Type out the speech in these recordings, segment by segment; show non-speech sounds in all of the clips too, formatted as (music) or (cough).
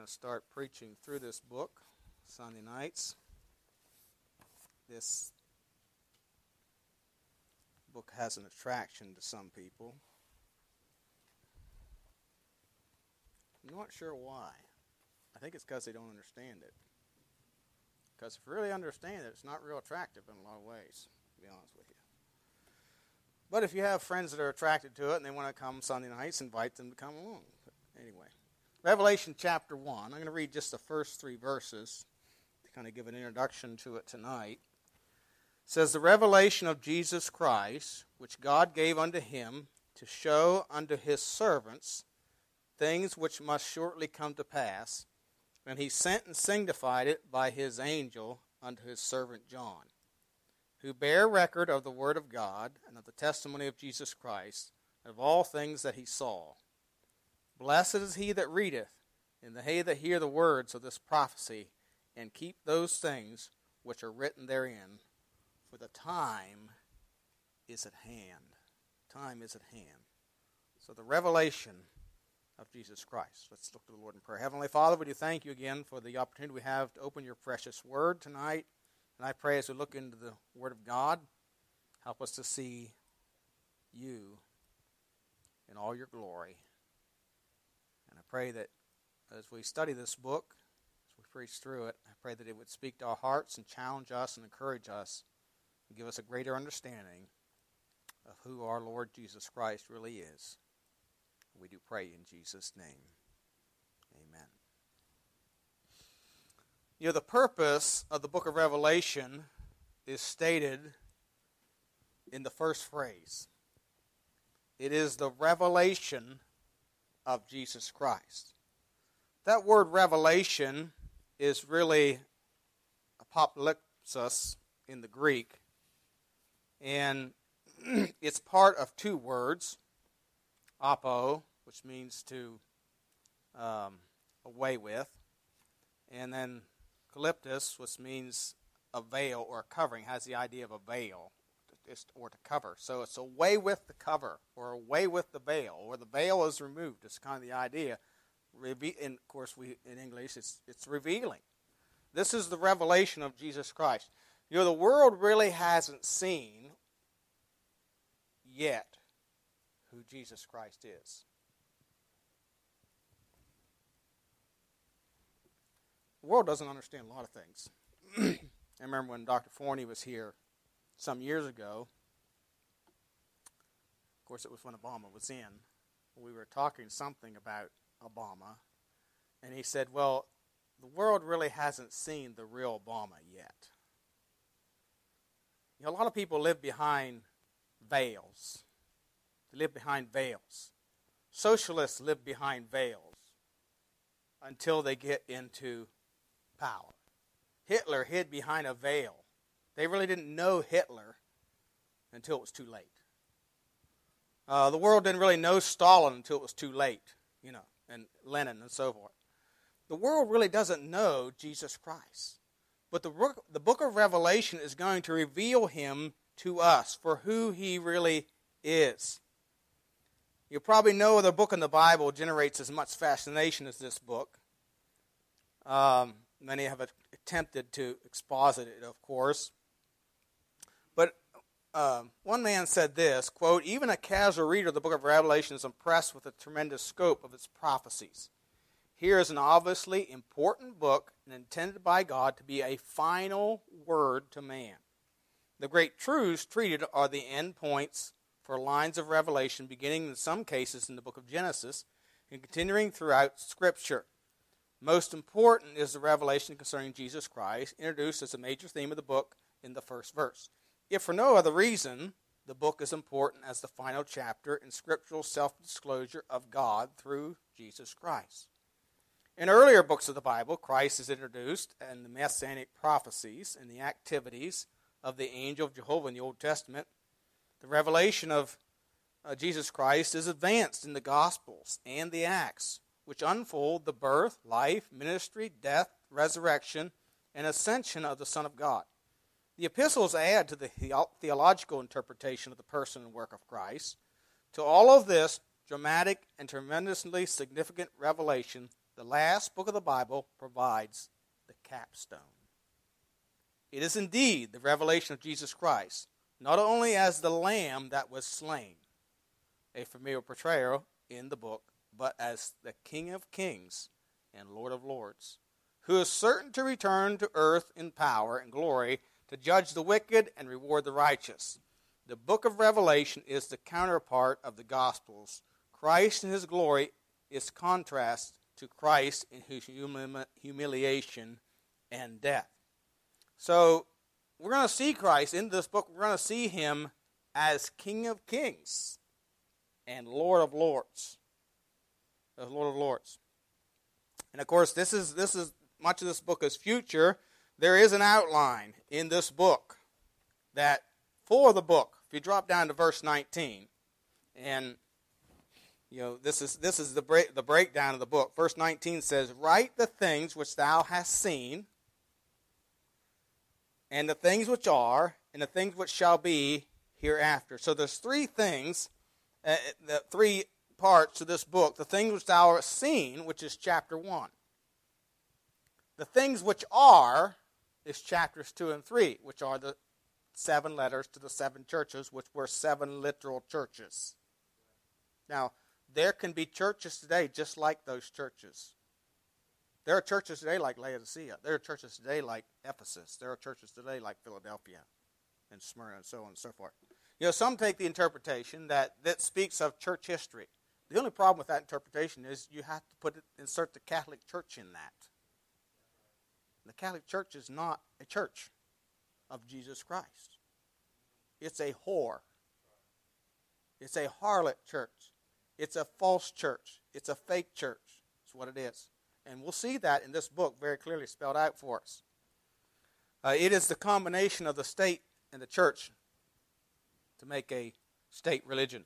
going to start preaching through this book Sunday nights. This book has an attraction to some people. I'm not sure why. I think it's because they don't understand it. Because if you really understand it, it's not real attractive in a lot of ways, to be honest with you. But if you have friends that are attracted to it and they want to come Sunday nights, invite them to come along. But anyway. Revelation chapter 1. I'm going to read just the first three verses to kind of give an introduction to it tonight. It says, The revelation of Jesus Christ, which God gave unto him to show unto his servants things which must shortly come to pass, and he sent and signified it by his angel unto his servant John, who bare record of the word of God and of the testimony of Jesus Christ, and of all things that he saw. Blessed is he that readeth, and they that hear the words of this prophecy, and keep those things which are written therein, for the time is at hand. Time is at hand. So the revelation of Jesus Christ. Let's look to the Lord in prayer. Heavenly Father, we do thank you again for the opportunity we have to open your precious word tonight. And I pray as we look into the word of God, help us to see you in all your glory pray that as we study this book, as we preach through it, I pray that it would speak to our hearts and challenge us and encourage us and give us a greater understanding of who our Lord Jesus Christ really is. We do pray in Jesus' name. Amen. You know, the purpose of the book of Revelation is stated in the first phrase. It is the revelation of Jesus Christ. That word revelation is really apocalypsis in the Greek, and (clears throat) it's part of two words apo, which means to um, away with, and then calyptus, which means a veil or a covering, has the idea of a veil or to cover. So it's away with the cover or away with the veil, or the veil is removed. It's kind of the idea. And of course, we in English, it's it's revealing. This is the revelation of Jesus Christ. You know, the world really hasn't seen yet who Jesus Christ is. The world doesn't understand a lot of things. (clears throat) I remember when Dr. Forney was here some years ago. Of course, it was when Obama was in. We were talking something about Obama, and he said, Well, the world really hasn't seen the real Obama yet. You know, a lot of people live behind veils. They live behind veils. Socialists live behind veils until they get into power. Hitler hid behind a veil they really didn't know Hitler until it was too late. Uh, the world didn't really know Stalin until it was too late, you know, and Lenin and so forth. The world really doesn't know Jesus Christ. But the, the book of Revelation is going to reveal him to us for who he really is. You probably no other book in the Bible generates as much fascination as this book. Um, many have attempted to exposit it, of course. Um, one man said this quote even a casual reader of the book of revelation is impressed with the tremendous scope of its prophecies. Here is an obviously important book intended by god to be a final word to man. The great truths treated are the end points for lines of revelation beginning in some cases in the book of genesis and continuing throughout scripture. Most important is the revelation concerning jesus christ introduced as a major theme of the book in the first verse if for no other reason, the book is important as the final chapter in scriptural self disclosure of God through Jesus Christ. In earlier books of the Bible, Christ is introduced in the messianic prophecies and the activities of the angel of Jehovah in the Old Testament. The revelation of uh, Jesus Christ is advanced in the Gospels and the Acts, which unfold the birth, life, ministry, death, resurrection, and ascension of the Son of God. The epistles add to the theological interpretation of the person and work of Christ. To all of this dramatic and tremendously significant revelation, the last book of the Bible provides the capstone. It is indeed the revelation of Jesus Christ, not only as the lamb that was slain, a familiar portrayal in the book, but as the King of kings and Lord of lords, who is certain to return to earth in power and glory to judge the wicked and reward the righteous. The book of Revelation is the counterpart of the Gospels. Christ in his glory is contrast to Christ in his humiliation and death. So we're going to see Christ in this book. We're going to see him as King of Kings and Lord of Lords. The Lord of Lords. And of course, this is this is much of this book is future. There is an outline in this book that for the book. If you drop down to verse 19, and you know this is this is the break, the breakdown of the book. Verse 19 says, "Write the things which thou hast seen." and the things which are, and the things which shall be hereafter. So there's three things, uh, the three parts to this book. The things which thou hast seen, which is chapter 1. The things which are is chapters 2 and 3, which are the seven letters to the seven churches, which were seven literal churches. Now, there can be churches today just like those churches. There are churches today like Laodicea. There are churches today like Ephesus. There are churches today like Philadelphia and Smyrna and so on and so forth. You know, some take the interpretation that that speaks of church history. The only problem with that interpretation is you have to put it, insert the Catholic Church in that. The Catholic Church is not a church of Jesus Christ. It's a whore. It's a harlot church. It's a false church. It's a fake church. It's what it is. And we'll see that in this book very clearly spelled out for us. Uh, it is the combination of the state and the church to make a state religion.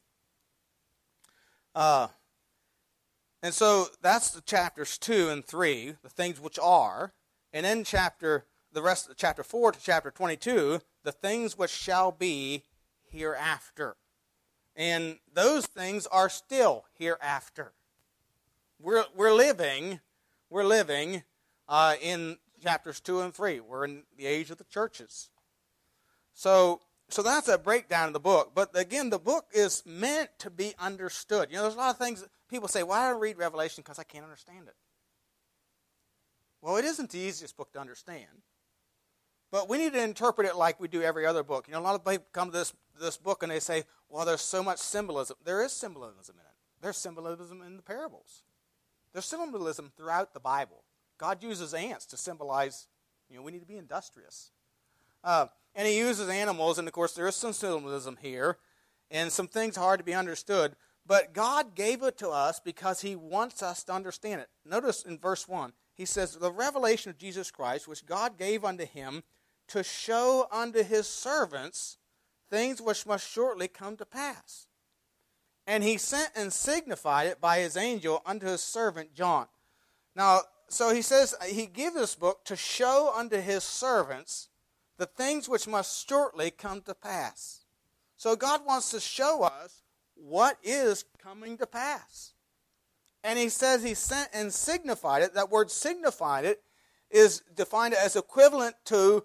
Uh, and so that's the chapters 2 and 3, the things which are. And then chapter the rest of chapter 4 to chapter 22, the things which shall be hereafter. And those things are still hereafter. We're, we're living we're living uh, in chapters 2 and 3. We're in the age of the churches. So, so that's a breakdown of the book. But again, the book is meant to be understood. You know, there's a lot of things people say, why don't I read Revelation? Because I can't understand it. Well, it isn't the easiest book to understand. But we need to interpret it like we do every other book. You know, a lot of people come to this, this book and they say, well, there's so much symbolism. There is symbolism in it. There's symbolism in the parables. There's symbolism throughout the Bible. God uses ants to symbolize, you know, we need to be industrious. Uh, and he uses animals, and of course, there is some symbolism here, and some things hard to be understood. But God gave it to us because he wants us to understand it. Notice in verse 1, he says, The revelation of Jesus Christ, which God gave unto him to show unto his servants things which must shortly come to pass. And he sent and signified it by his angel unto his servant John. Now, so he says he gave this book to show unto his servants the things which must shortly come to pass. So God wants to show us what is coming to pass. And he says he sent and signified it. That word signified it is defined as equivalent to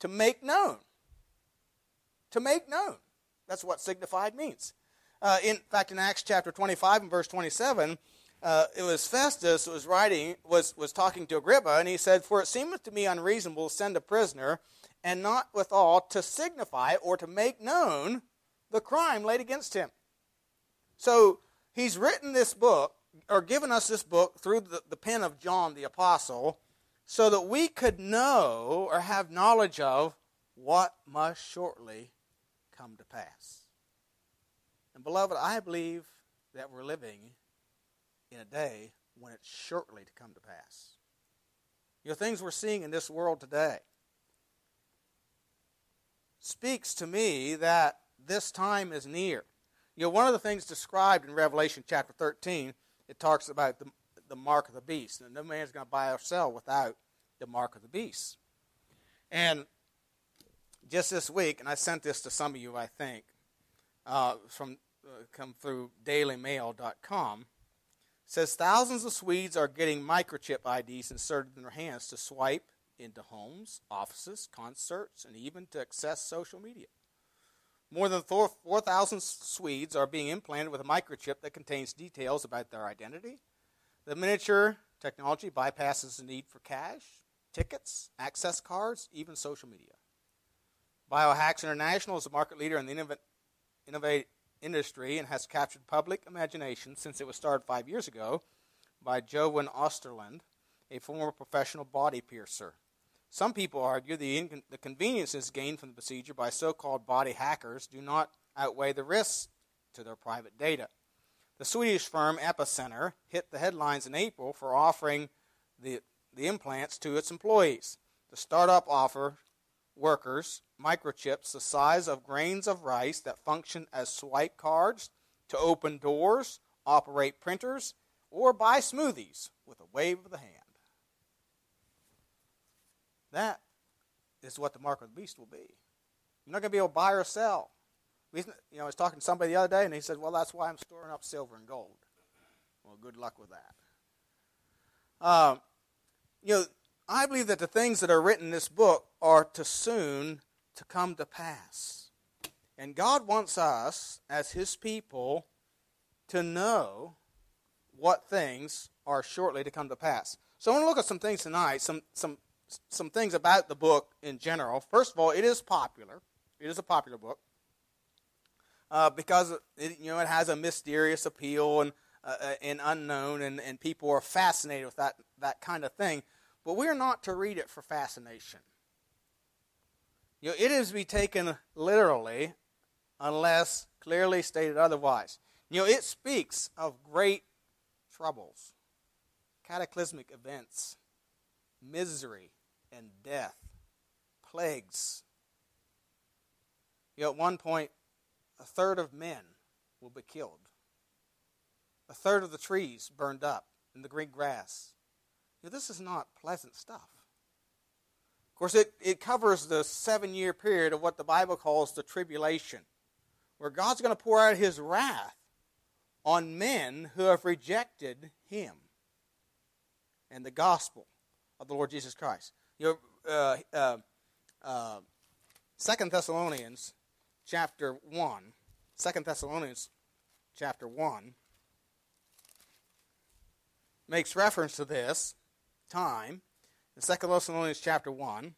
to make known. To make known. That's what signified means. Uh, in fact, in Acts chapter 25 and verse 27, uh, it was Festus was writing, was, was talking to Agrippa, and he said, For it seemeth to me unreasonable to send a prisoner, and not withal to signify or to make known the crime laid against him. So he's written this book, or given us this book through the, the pen of John the Apostle, so that we could know or have knowledge of what must shortly come to pass. And beloved, I believe that we're living in a day when it's shortly to come to pass. You know, things we're seeing in this world today speaks to me that this time is near. You know, one of the things described in Revelation chapter 13, it talks about the, the mark of the beast. And no man's going to buy or sell without the mark of the beast. And just this week, and I sent this to some of you, I think, uh, from uh, come through dailymail.com. says thousands of Swedes are getting microchip IDs inserted in their hands to swipe into homes, offices, concerts, and even to access social media. More than 4,000 Swedes are being implanted with a microchip that contains details about their identity. The miniature technology bypasses the need for cash, tickets, access cards, even social media. Biohax International is a market leader in the innov- innovate industry and has captured public imagination since it was started five years ago by Jowan Österlund, a former professional body piercer. Some people argue the, incon- the conveniences gained from the procedure by so called body hackers do not outweigh the risks to their private data. The Swedish firm Epicenter hit the headlines in April for offering the, the implants to its employees. The startup offer workers microchips the size of grains of rice that function as swipe cards to open doors, operate printers, or buy smoothies with a wave of the hand. That is what the mark of the beast will be. You're not going to be able to buy or sell. You know, I was talking to somebody the other day, and he said, "Well, that's why I'm storing up silver and gold." Well, good luck with that. Um, you know, I believe that the things that are written in this book are to soon to come to pass, and God wants us as His people to know what things are shortly to come to pass. So I want to look at some things tonight, some some some things about the book in general. First of all, it is popular. It is a popular book uh, because it, you know it has a mysterious appeal and uh, uh, and unknown, and, and people are fascinated with that that kind of thing. But we are not to read it for fascination. You know, it is to be taken literally, unless clearly stated otherwise. You know, it speaks of great troubles, cataclysmic events, misery, and death, plagues. You know, at one point, a third of men will be killed. A third of the trees burned up and the green grass. You know, this is not pleasant stuff. Of course, it, it covers the seven year period of what the Bible calls the tribulation, where God's going to pour out his wrath on men who have rejected him and the gospel of the Lord Jesus Christ. Uh, uh, uh, Second Thessalonians chapter 1, 2 Thessalonians chapter 1, makes reference to this time. In 2 Thessalonians chapter 1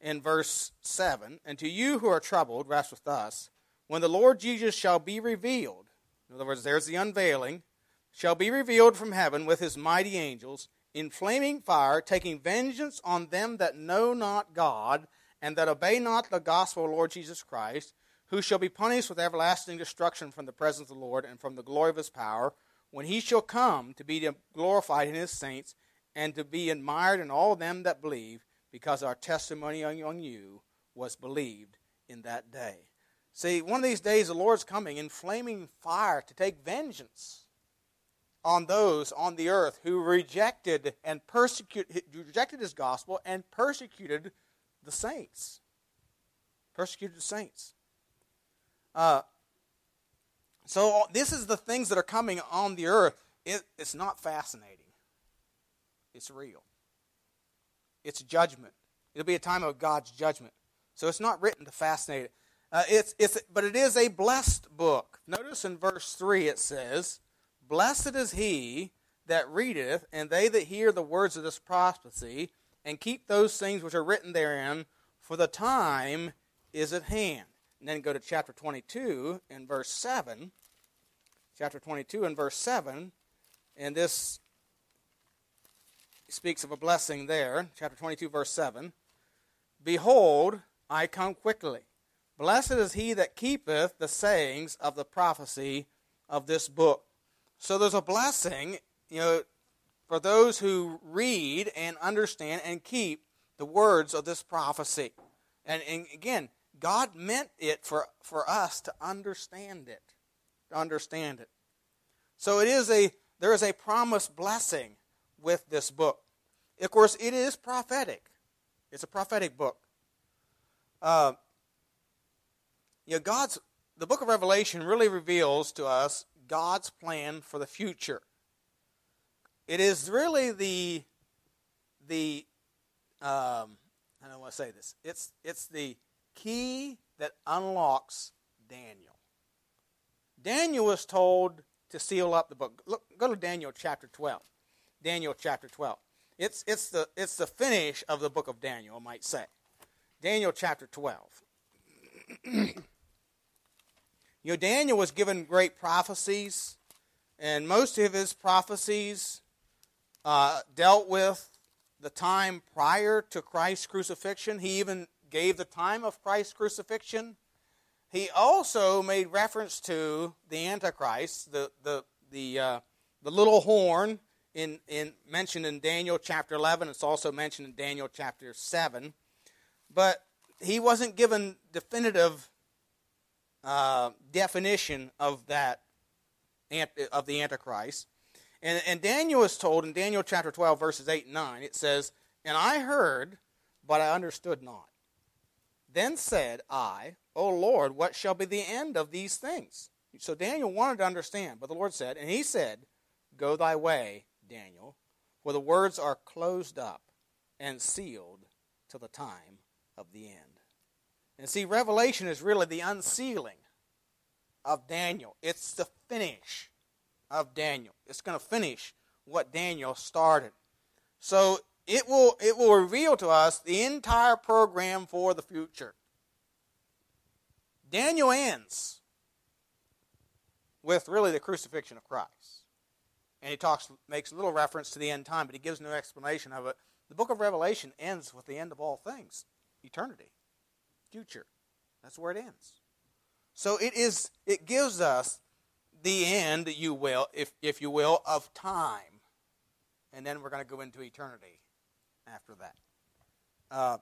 in verse 7 And to you who are troubled, rest with us, when the Lord Jesus shall be revealed, in other words, there's the unveiling, shall be revealed from heaven with his mighty angels in flaming fire, taking vengeance on them that know not God and that obey not the gospel of the Lord Jesus Christ, who shall be punished with everlasting destruction from the presence of the Lord and from the glory of his power, when he shall come to be glorified in his saints and to be admired in all them that believe, because our testimony on you was believed in that day. See, one of these days the Lord's coming in flaming fire to take vengeance on those on the earth who rejected and persecuted rejected his gospel and persecuted the saints. Persecuted the saints. Uh, so this is the things that are coming on the earth. It, it's not fascinating. It's real. It's judgment. It'll be a time of God's judgment. So it's not written to fascinate. Uh, it's, it's, but it is a blessed book. Notice in verse 3 it says, Blessed is he that readeth, and they that hear the words of this prophecy, and keep those things which are written therein, for the time is at hand. And then go to chapter 22 and verse 7. Chapter 22 and verse 7. And this speaks of a blessing there. Chapter 22, verse 7. Behold, I come quickly. Blessed is he that keepeth the sayings of the prophecy of this book. So there's a blessing, you know, for those who read and understand and keep the words of this prophecy. And, and again, God meant it for, for us to understand it. To understand it. So it is a there is a promised blessing with this book. Of course, it is prophetic. It's a prophetic book. Uh, you know, God's the book of Revelation really reveals to us God's plan for the future. it is really the the um, I don't want to say this. It's it's the key that unlocks Daniel. Daniel was told to seal up the book. Look, go to Daniel chapter 12. Daniel chapter 12. It's, it's, the, it's the finish of the book of Daniel, I might say. Daniel chapter 12. (clears throat) you know, Daniel was given great prophecies, and most of his prophecies uh, dealt with the time prior to Christ's crucifixion. He even gave the time of Christ's crucifixion. He also made reference to the Antichrist, the, the, the, uh, the little horn in, in, mentioned in Daniel chapter 11. It's also mentioned in Daniel chapter 7. But he wasn't given definitive uh, definition of that of the Antichrist. And, and Daniel is told in Daniel chapter 12, verses 8 and 9, it says, And I heard, but I understood not. Then said I, O Lord, what shall be the end of these things? So Daniel wanted to understand, but the Lord said, and he said, Go thy way, Daniel, for the words are closed up and sealed till the time of the end. And see, Revelation is really the unsealing of Daniel. It's the finish of Daniel. It's going to finish what Daniel started. So it will it will reveal to us the entire program for the future. Daniel ends with really the crucifixion of Christ. And he talks makes little reference to the end time, but he gives no explanation of it. The book of Revelation ends with the end of all things, eternity, future. That's where it ends. So it is it gives us the end, you will, if if you will, of time. And then we're going to go into eternity after that. Uh,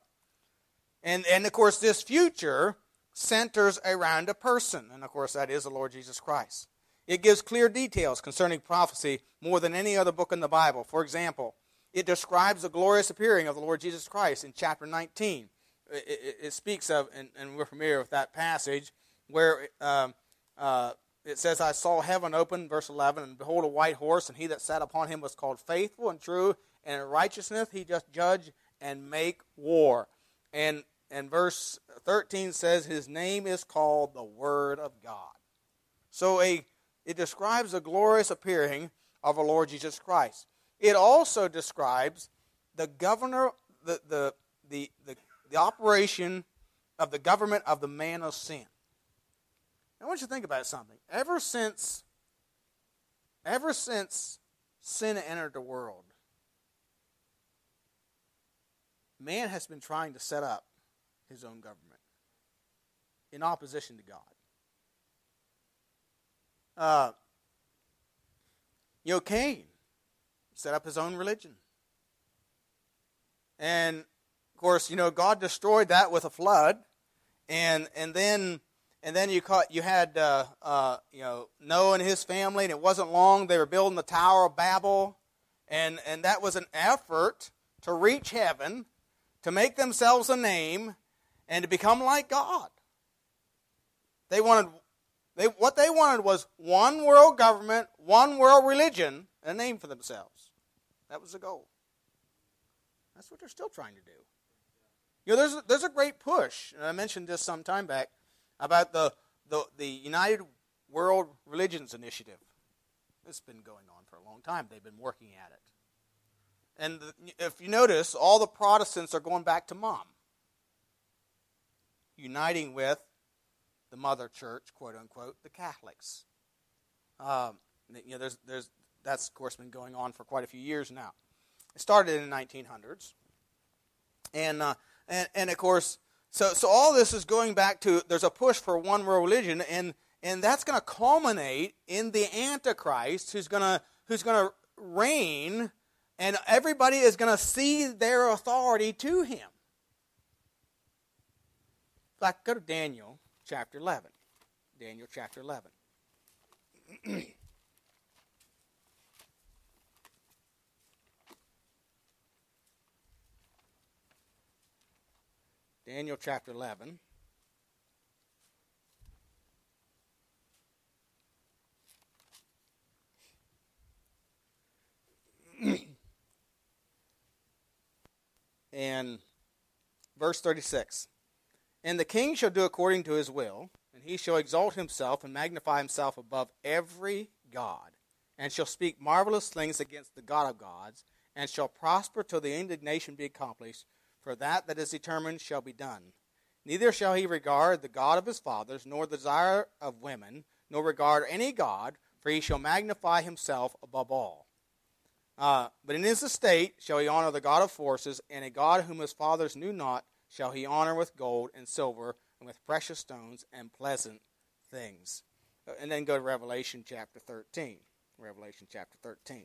and, and of course, this future centers around a person, and of course, that is the Lord Jesus Christ. It gives clear details concerning prophecy more than any other book in the Bible. For example, it describes the glorious appearing of the Lord Jesus Christ in chapter 19. It, it, speaks of, and, and, we're familiar with that passage, where um, uh, it says, I saw heaven open, verse 11, and behold, a white horse, and he that sat upon him was called faithful and true, and in righteousness he doth judge and make war. And and verse 13 says his name is called the Word of God. So a it describes the glorious appearing of our Lord Jesus Christ. It also describes the governor the the the, the, the operation of the government of the man of sin. I want you to think about something. Ever since ever since sin entered the world, man has been trying to set up his own government in opposition to God. Uh, you know, Cain set up his own religion. And of course, you know, God destroyed that with a flood. And and then and then you caught you had uh, uh, you know Noah and his family, and it wasn't long they were building the Tower of Babel, and and that was an effort to reach heaven to make themselves a name and to become like God. They wanted they, what they wanted was one world government, one world religion, and a name for themselves. That was the goal. That's what they're still trying to do. You know, there's a, there's a great push, and I mentioned this some time back about the, the, the United World Religions Initiative. It's been going on for a long time. They've been working at it. And if you notice, all the Protestants are going back to mom, uniting with the mother church, quote unquote, the Catholics. Um, you know, there's, there's, that's, of course, been going on for quite a few years now. It started in the 1900s. And, uh, and, and of course, so, so all this is going back to there's a push for one religion, and, and that's going to culminate in the Antichrist who's going to who's going to reign and everybody is going to see their authority to him. Like, go to Daniel chapter 11. Daniel chapter 11. (clears throat) Daniel chapter 11. and verse 36 And the king shall do according to his will, and he shall exalt himself and magnify himself above every God, and shall speak marvelous things against the God of gods, and shall prosper till the indignation be accomplished for that that is determined shall be done. Neither shall he regard the God of his fathers, nor the desire of women, nor regard any God, for he shall magnify himself above all. Uh, but in his estate shall he honor the God of forces, and a God whom his fathers knew not shall he honor with gold and silver, and with precious stones and pleasant things. Uh, and then go to Revelation chapter 13. Revelation chapter 13.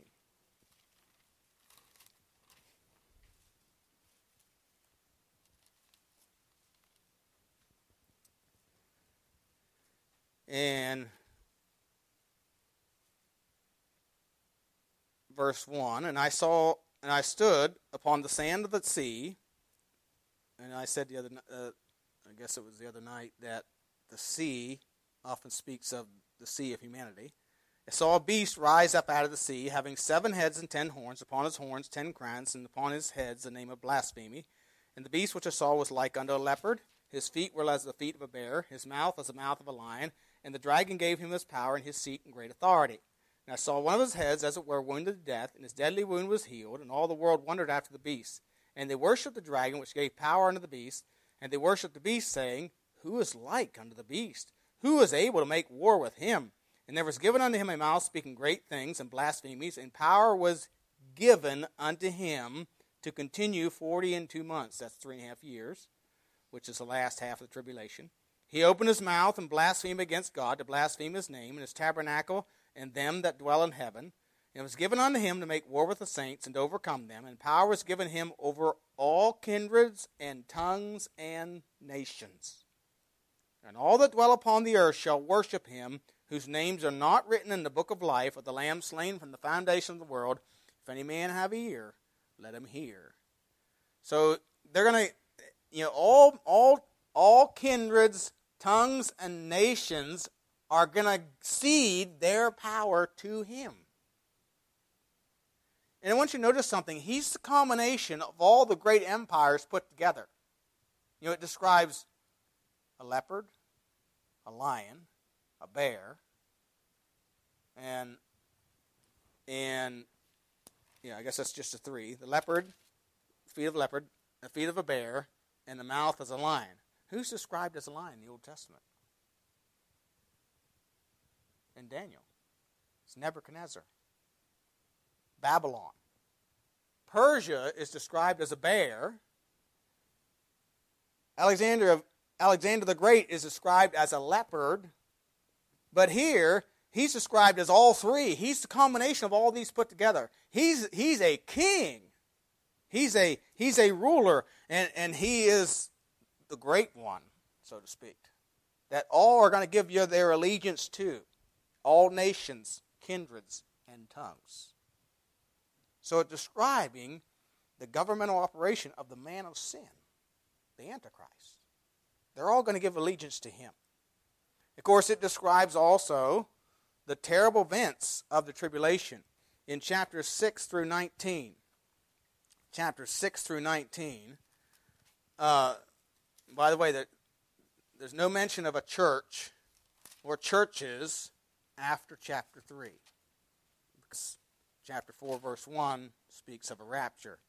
And verse 1 And I saw, and I stood upon the sand of the sea, and I said the other, uh, I guess it was the other night, that the sea often speaks of the sea of humanity. I saw a beast rise up out of the sea, having seven heads and ten horns, upon his horns ten crowns, and upon his heads the name of blasphemy. And the beast which I saw was like unto a leopard. His feet were as the feet of a bear, his mouth as the mouth of a lion. And the dragon gave him his power and his seat and great authority. And I saw one of his heads, as it were, wounded to death, and his deadly wound was healed, and all the world wondered after the beast. And they worshipped the dragon, which gave power unto the beast, and they worshipped the beast, saying, Who is like unto the beast? Who is able to make war with him? And there was given unto him a mouth speaking great things and blasphemies, and power was given unto him to continue forty and two months. That's three and a half years, which is the last half of the tribulation. He opened his mouth and blasphemed against God, to blaspheme his name and his tabernacle and them that dwell in heaven. And it was given unto him to make war with the saints and to overcome them. And power was given him over all kindreds and tongues and nations. And all that dwell upon the earth shall worship him, whose names are not written in the book of life of the Lamb slain from the foundation of the world. If any man have ear, let him hear. So they're going to, you know, all all all kindreds, tongues, and nations are going to cede their power to him. And I want you to notice something. He's the combination of all the great empires put together. You know, it describes a leopard, a lion, a bear, and and yeah, I guess that's just a three. The leopard, feet of leopard, the feet of a bear, and the mouth as a lion. Who's described as a lion in the Old Testament? In Daniel. It's Nebuchadnezzar. Babylon. Persia is described as a bear. Alexander, of Alexander the Great is described as a leopard. But here, he's described as all three. He's the combination of all these put together. He's, he's a king. He's a, he's a ruler, and, and he is the great one, so to speak, that all are going to give you their allegiance to all nations, kindreds, and tongues. So it's describing the governmental operation of the man of sin, the Antichrist. They're all going to give allegiance to him. Of course, it describes also the terrible events of the tribulation in chapters 6 through 19. Chapters 6 through 19. Uh, by the way, there's no mention of a church or churches after chapter 3. Because chapter 4, verse 1 speaks of a rapture.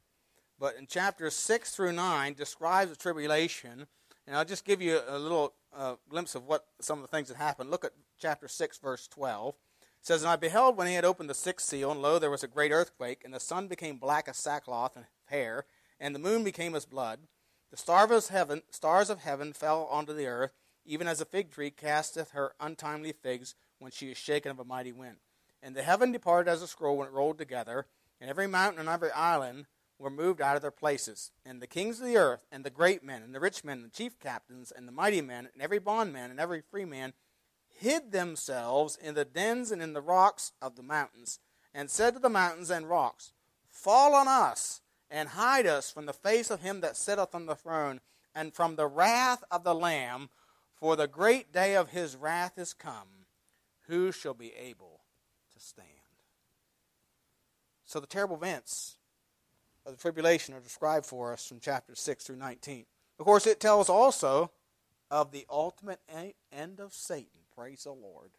But in chapters 6 through 9 describes the tribulation. And I'll just give you a little uh, glimpse of what some of the things that happened. Look at chapter 6, verse 12. It says, And I beheld when he had opened the sixth seal, and lo, there was a great earthquake, and the sun became black as sackcloth and hair, and the moon became as blood. The stars of heaven, stars of heaven fell onto the earth, even as a fig tree casteth her untimely figs when she is shaken of a mighty wind. And the heaven departed as a scroll when it rolled together, and every mountain and every island were moved out of their places. And the kings of the earth, and the great men, and the rich men, and the chief captains, and the mighty men, and every bondman, and every free man, hid themselves in the dens and in the rocks of the mountains, and said to the mountains and rocks, Fall on us, and hide us from the face of him that sitteth on the throne, and from the wrath of the Lamb, for the great day of his wrath is come who shall be able to stand? So the terrible events of the tribulation are described for us from chapters 6 through 19. Of course, it tells also of the ultimate end of Satan. Praise the Lord.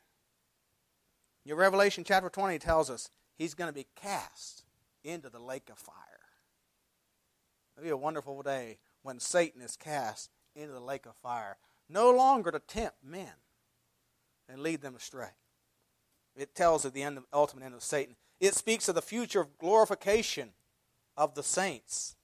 Your Revelation chapter 20 tells us he's going to be cast into the lake of fire. It'll be a wonderful day when Satan is cast into the lake of fire, no longer to tempt men and lead them astray. It tells of the end of, ultimate end of Satan. It speaks of the future glorification of the saints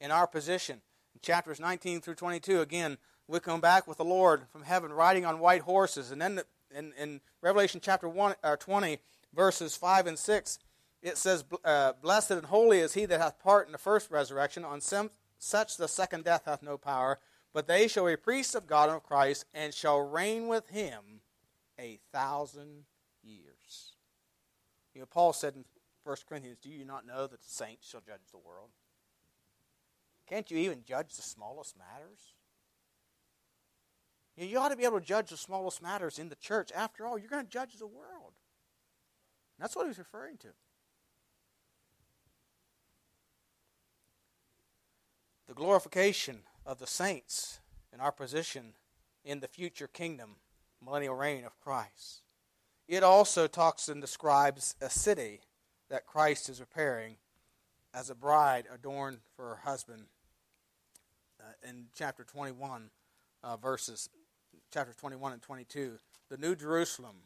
in our position. In chapters 19 through 22, again, we come back with the Lord from heaven riding on white horses. And then in, in Revelation chapter 1, or 20, verses 5 and 6, it says, uh, Blessed and holy is he that hath part in the first resurrection. On such the second death hath no power. But they shall be priests of God and of Christ, and shall reign with him a thousand years. You know, Paul said in 1 Corinthians, Do you not know that the saints shall judge the world? Can't you even judge the smallest matters? You, know, you ought to be able to judge the smallest matters in the church. After all, you're going to judge the world. That's what he's referring to. The glorification of the saints in our position in the future kingdom, millennial reign of Christ. It also talks and describes a city that Christ is repairing as a bride adorned for her husband. Uh, in chapter 21, uh, verses chapter 21 and 22, the New Jerusalem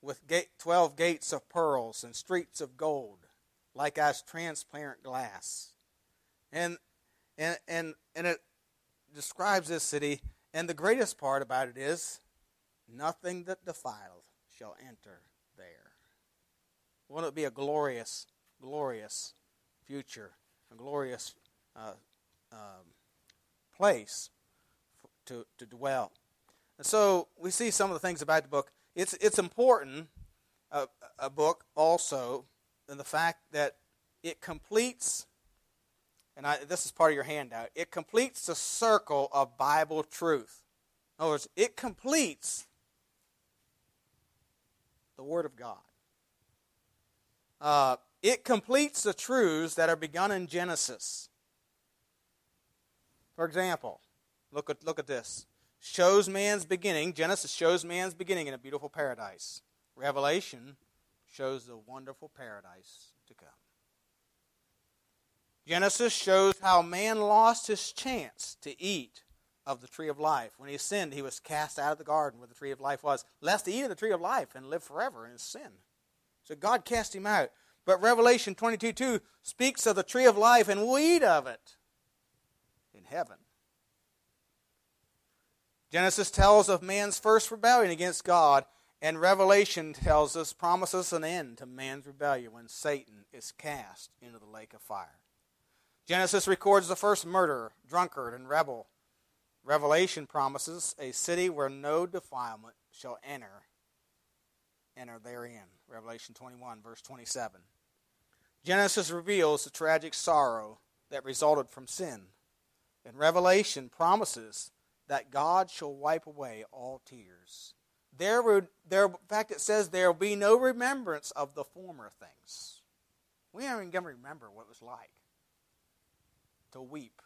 with gate, 12 gates of pearls and streets of gold, like as transparent glass. And, and, and, and it describes this city, and the greatest part about it is nothing that defileth shall enter there. Won't it be a glorious, glorious future, a glorious uh, um, place to, to dwell? And so we see some of the things about the book. It's, it's important, uh, a book also, in the fact that it completes, and I, this is part of your handout, it completes the circle of Bible truth. In other words, it completes the Word of God. Uh, it completes the truths that are begun in Genesis. For example, look at, look at this. Shows man's beginning. Genesis shows man's beginning in a beautiful paradise. Revelation shows the wonderful paradise to come. Genesis shows how man lost his chance to eat of the tree of life. When he sinned, he was cast out of the garden where the tree of life was, lest he eat of the tree of life and live forever in his sin. So God cast him out. But Revelation 22 2 speaks of the tree of life, and we'll eat of it in heaven. Genesis tells of man's first rebellion against God, and Revelation tells us, promises an end to man's rebellion when Satan is cast into the lake of fire. Genesis records the first murderer, drunkard, and rebel Revelation promises a city where no defilement shall enter enter therein. Revelation 21 verse 27. Genesis reveals the tragic sorrow that resulted from sin. And Revelation promises that God shall wipe away all tears. There would there in fact it says there will be no remembrance of the former things. We aren't even going to remember what it was like to weep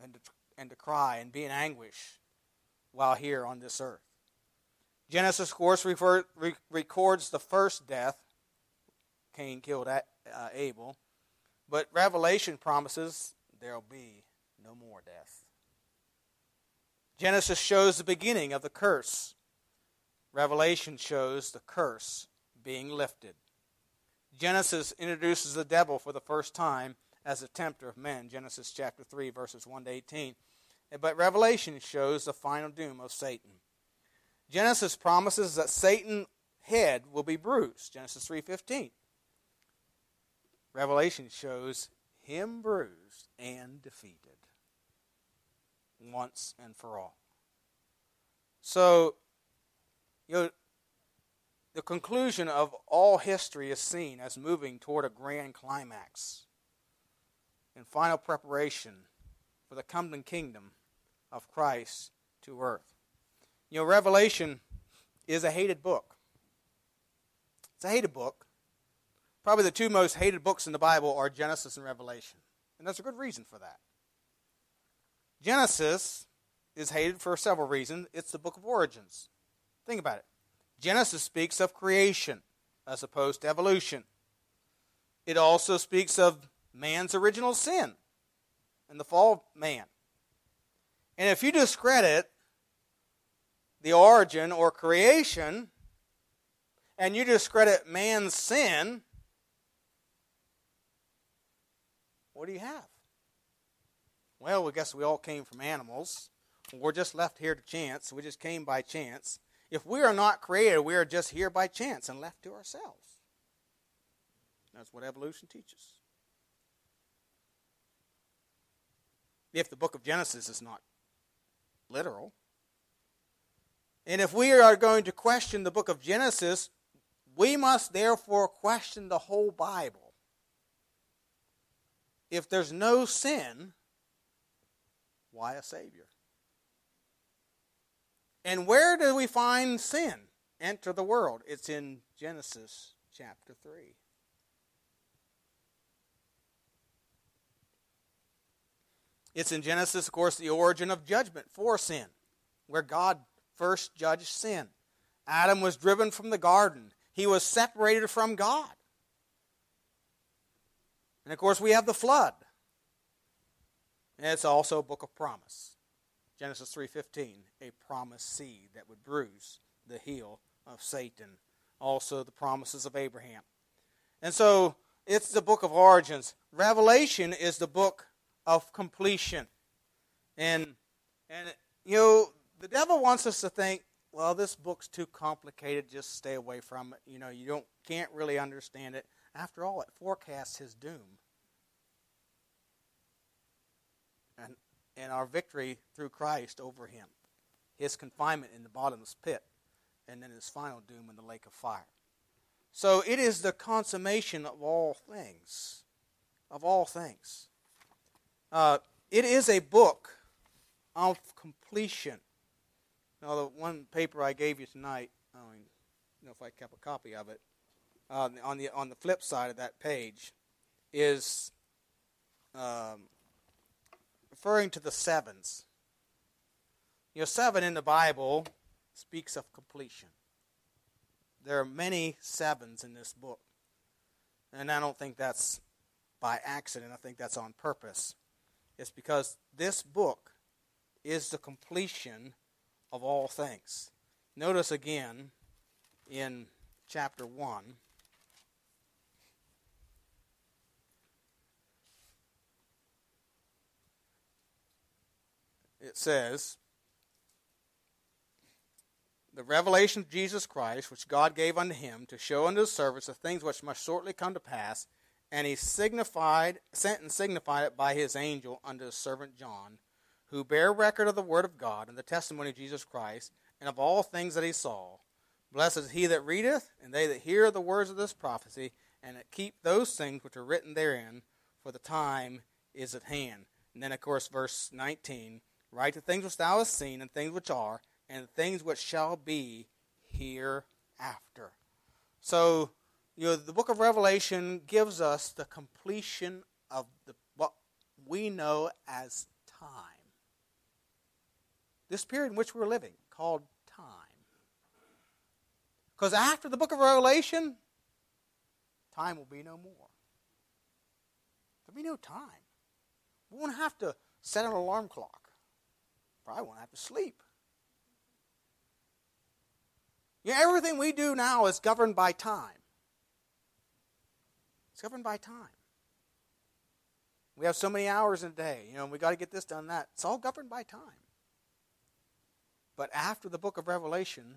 and to and to cry and be in anguish while here on this earth. Genesis, of course, refer, re- records the first death. Cain killed uh, Abel. But Revelation promises there will be no more death. Genesis shows the beginning of the curse. Revelation shows the curse being lifted. Genesis introduces the devil for the first time as a tempter of men, Genesis chapter 3, verses 1 to 18. But Revelation shows the final doom of Satan. Genesis promises that Satan's head will be bruised, Genesis 3:15. Revelation shows him bruised and defeated once and for all. So, you know, the conclusion of all history is seen as moving toward a grand climax in final preparation for the coming kingdom of Christ to earth. You know, Revelation is a hated book. It's a hated book probably the two most hated books in the Bible are Genesis and Revelation. And there's a good reason for that. Genesis is hated for several reasons. It's the book of origins. Think about it. Genesis speaks of creation as opposed to evolution. It also speaks of man's original sin and the fall of man. And if you discredit the origin or creation, and you discredit man's sin, what do you have? Well, we guess we all came from animals. We're just left here to chance. We just came by chance. If we are not created, we are just here by chance and left to ourselves. That's what evolution teaches. If the book of Genesis is not literal. And if we are going to question the book of Genesis, we must therefore question the whole Bible. If there's no sin, why a Savior? And where do we find sin enter the world? It's in Genesis chapter 3. It's in Genesis, of course, the origin of judgment for sin, where God first judged sin. Adam was driven from the garden, he was separated from God. And of course, we have the flood. It's also a book of promise. Genesis 3:15, a promised seed that would bruise the heel of Satan. Also the promises of Abraham. And so it's the book of origins. Revelation is the book of completion. And and you know, the devil wants us to think, well, this book's too complicated, just stay away from it. You know, you don't can't really understand it. After all, it forecasts his doom. And and our victory through Christ over him. His confinement in the bottomless pit, and then his final doom in the lake of fire. So it is the consummation of all things. Of all things. Uh, it is a book of completion. Now, the one paper I gave you tonight, I don't know if I kept a copy of it. Uh, on the on the flip side of that page is um, referring to the sevens. You know, seven in the Bible speaks of completion. There are many sevens in this book. And I don't think that's by accident. I think that's on purpose. It's because this book is the completion of all things. Notice again in chapter 1. It says, The revelation of Jesus Christ, which God gave unto him to show unto his servants the things which must shortly come to pass, and he signified, sent and signified it by his angel unto his servant John, who bare record of the word of God and the testimony of Jesus Christ, and of all things that he saw. Blessed is he that readeth, and they that hear the words of this prophecy, and that keep those things which are written therein, for the time is at hand. And then, of course, verse 19 Write the things which thou hast seen, and things which are, and things which shall be hereafter. So, you know, the book of Revelation gives us the completion of the, what we know as time. This period in which we're living, called time. Because after the book of Revelation, time will be no more. There'll be no time. We won't have to set an alarm clock. Probably won't have to sleep. Yeah, everything we do now is governed by time. Governed by time. We have so many hours in a day, you know, we got to get this done, that. It's all governed by time. But after the book of Revelation,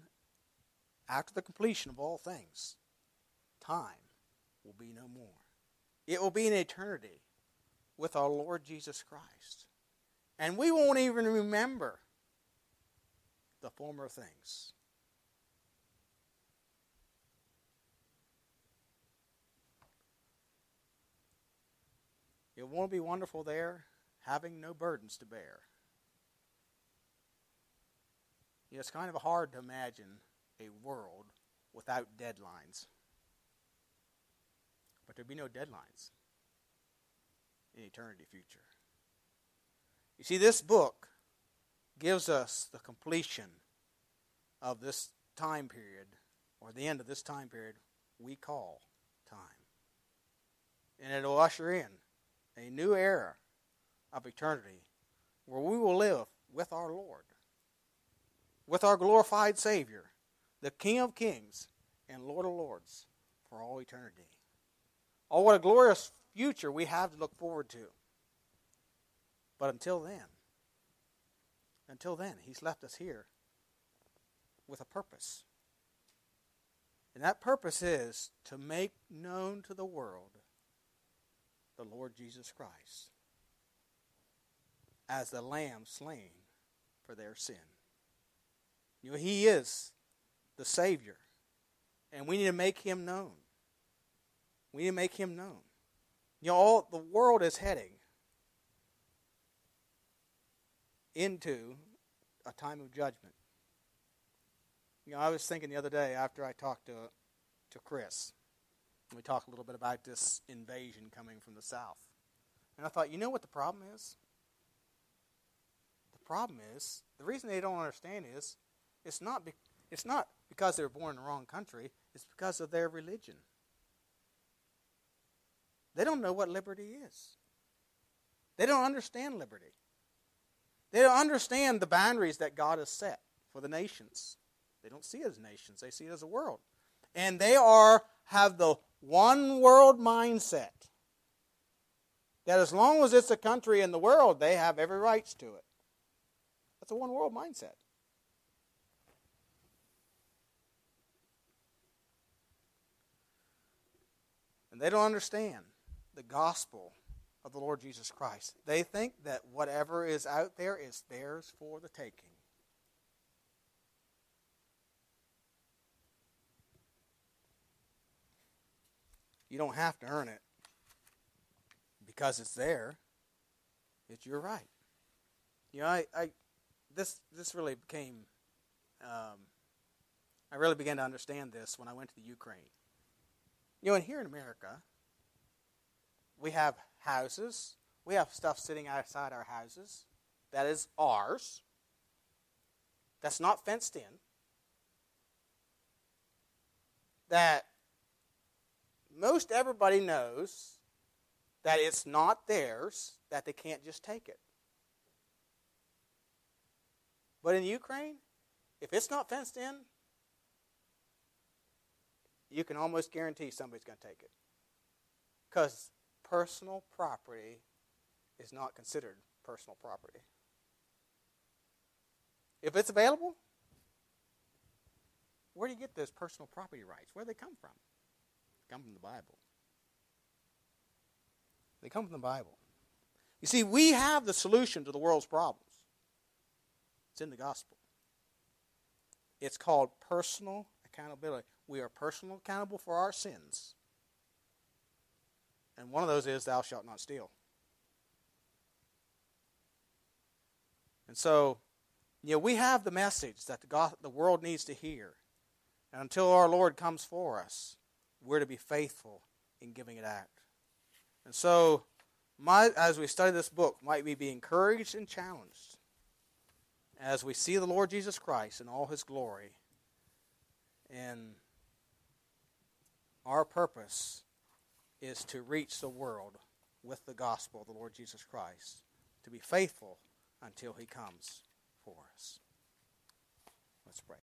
after the completion of all things, time will be no more. It will be an eternity with our Lord Jesus Christ. And we won't even remember the former things. It won't be wonderful there, having no burdens to bear. You know, it's kind of hard to imagine a world without deadlines. but there'd be no deadlines in eternity future. You see, this book gives us the completion of this time period, or the end of this time period we call time. And it'll usher in a new era of eternity where we will live with our Lord, with our glorified Savior, the King of Kings and Lord of Lords for all eternity. Oh, what a glorious future we have to look forward to. But until then, until then, He's left us here with a purpose. And that purpose is to make known to the world the Lord Jesus Christ as the lamb slain for their sin. You know, He is the Savior, and we need to make Him known. We need to make Him known. You know, all the world is heading into a time of judgment. You know, I was thinking the other day after I talked to to Chris, we talk a little bit about this invasion coming from the south, and I thought, you know what the problem is? The problem is the reason they don't understand is it's not be, it's not because they were born in the wrong country. It's because of their religion. They don't know what liberty is. They don't understand liberty. They don't understand the boundaries that God has set for the nations. They don't see it as nations, they see it as a world. And they are have the one world mindset. That as long as it's a country in the world, they have every rights to it. That's a one world mindset. And they don't understand the gospel of the Lord Jesus Christ. They think that whatever is out there is theirs for the taking. You don't have to earn it because it's there. It's your right. You know, I, I this this really became um, I really began to understand this when I went to the Ukraine. You know, and here in America, we have houses. We have stuff sitting outside our houses that is ours. That's not fenced in. That most everybody knows that it's not theirs, that they can't just take it. But in Ukraine, if it's not fenced in, you can almost guarantee somebody's going to take it. Because personal property is not considered personal property. If it's available, where do you get those personal property rights? Where do they come from? Come from the Bible. They come from the Bible. You see, we have the solution to the world's problems. It's in the gospel. It's called personal accountability. We are personally accountable for our sins. And one of those is, Thou shalt not steal. And so, you know, we have the message that the, God, the world needs to hear. And until our Lord comes for us, we're to be faithful in giving it out. And so, my, as we study this book, might we be encouraged and challenged as we see the Lord Jesus Christ in all his glory. And our purpose is to reach the world with the gospel of the Lord Jesus Christ, to be faithful until he comes for us.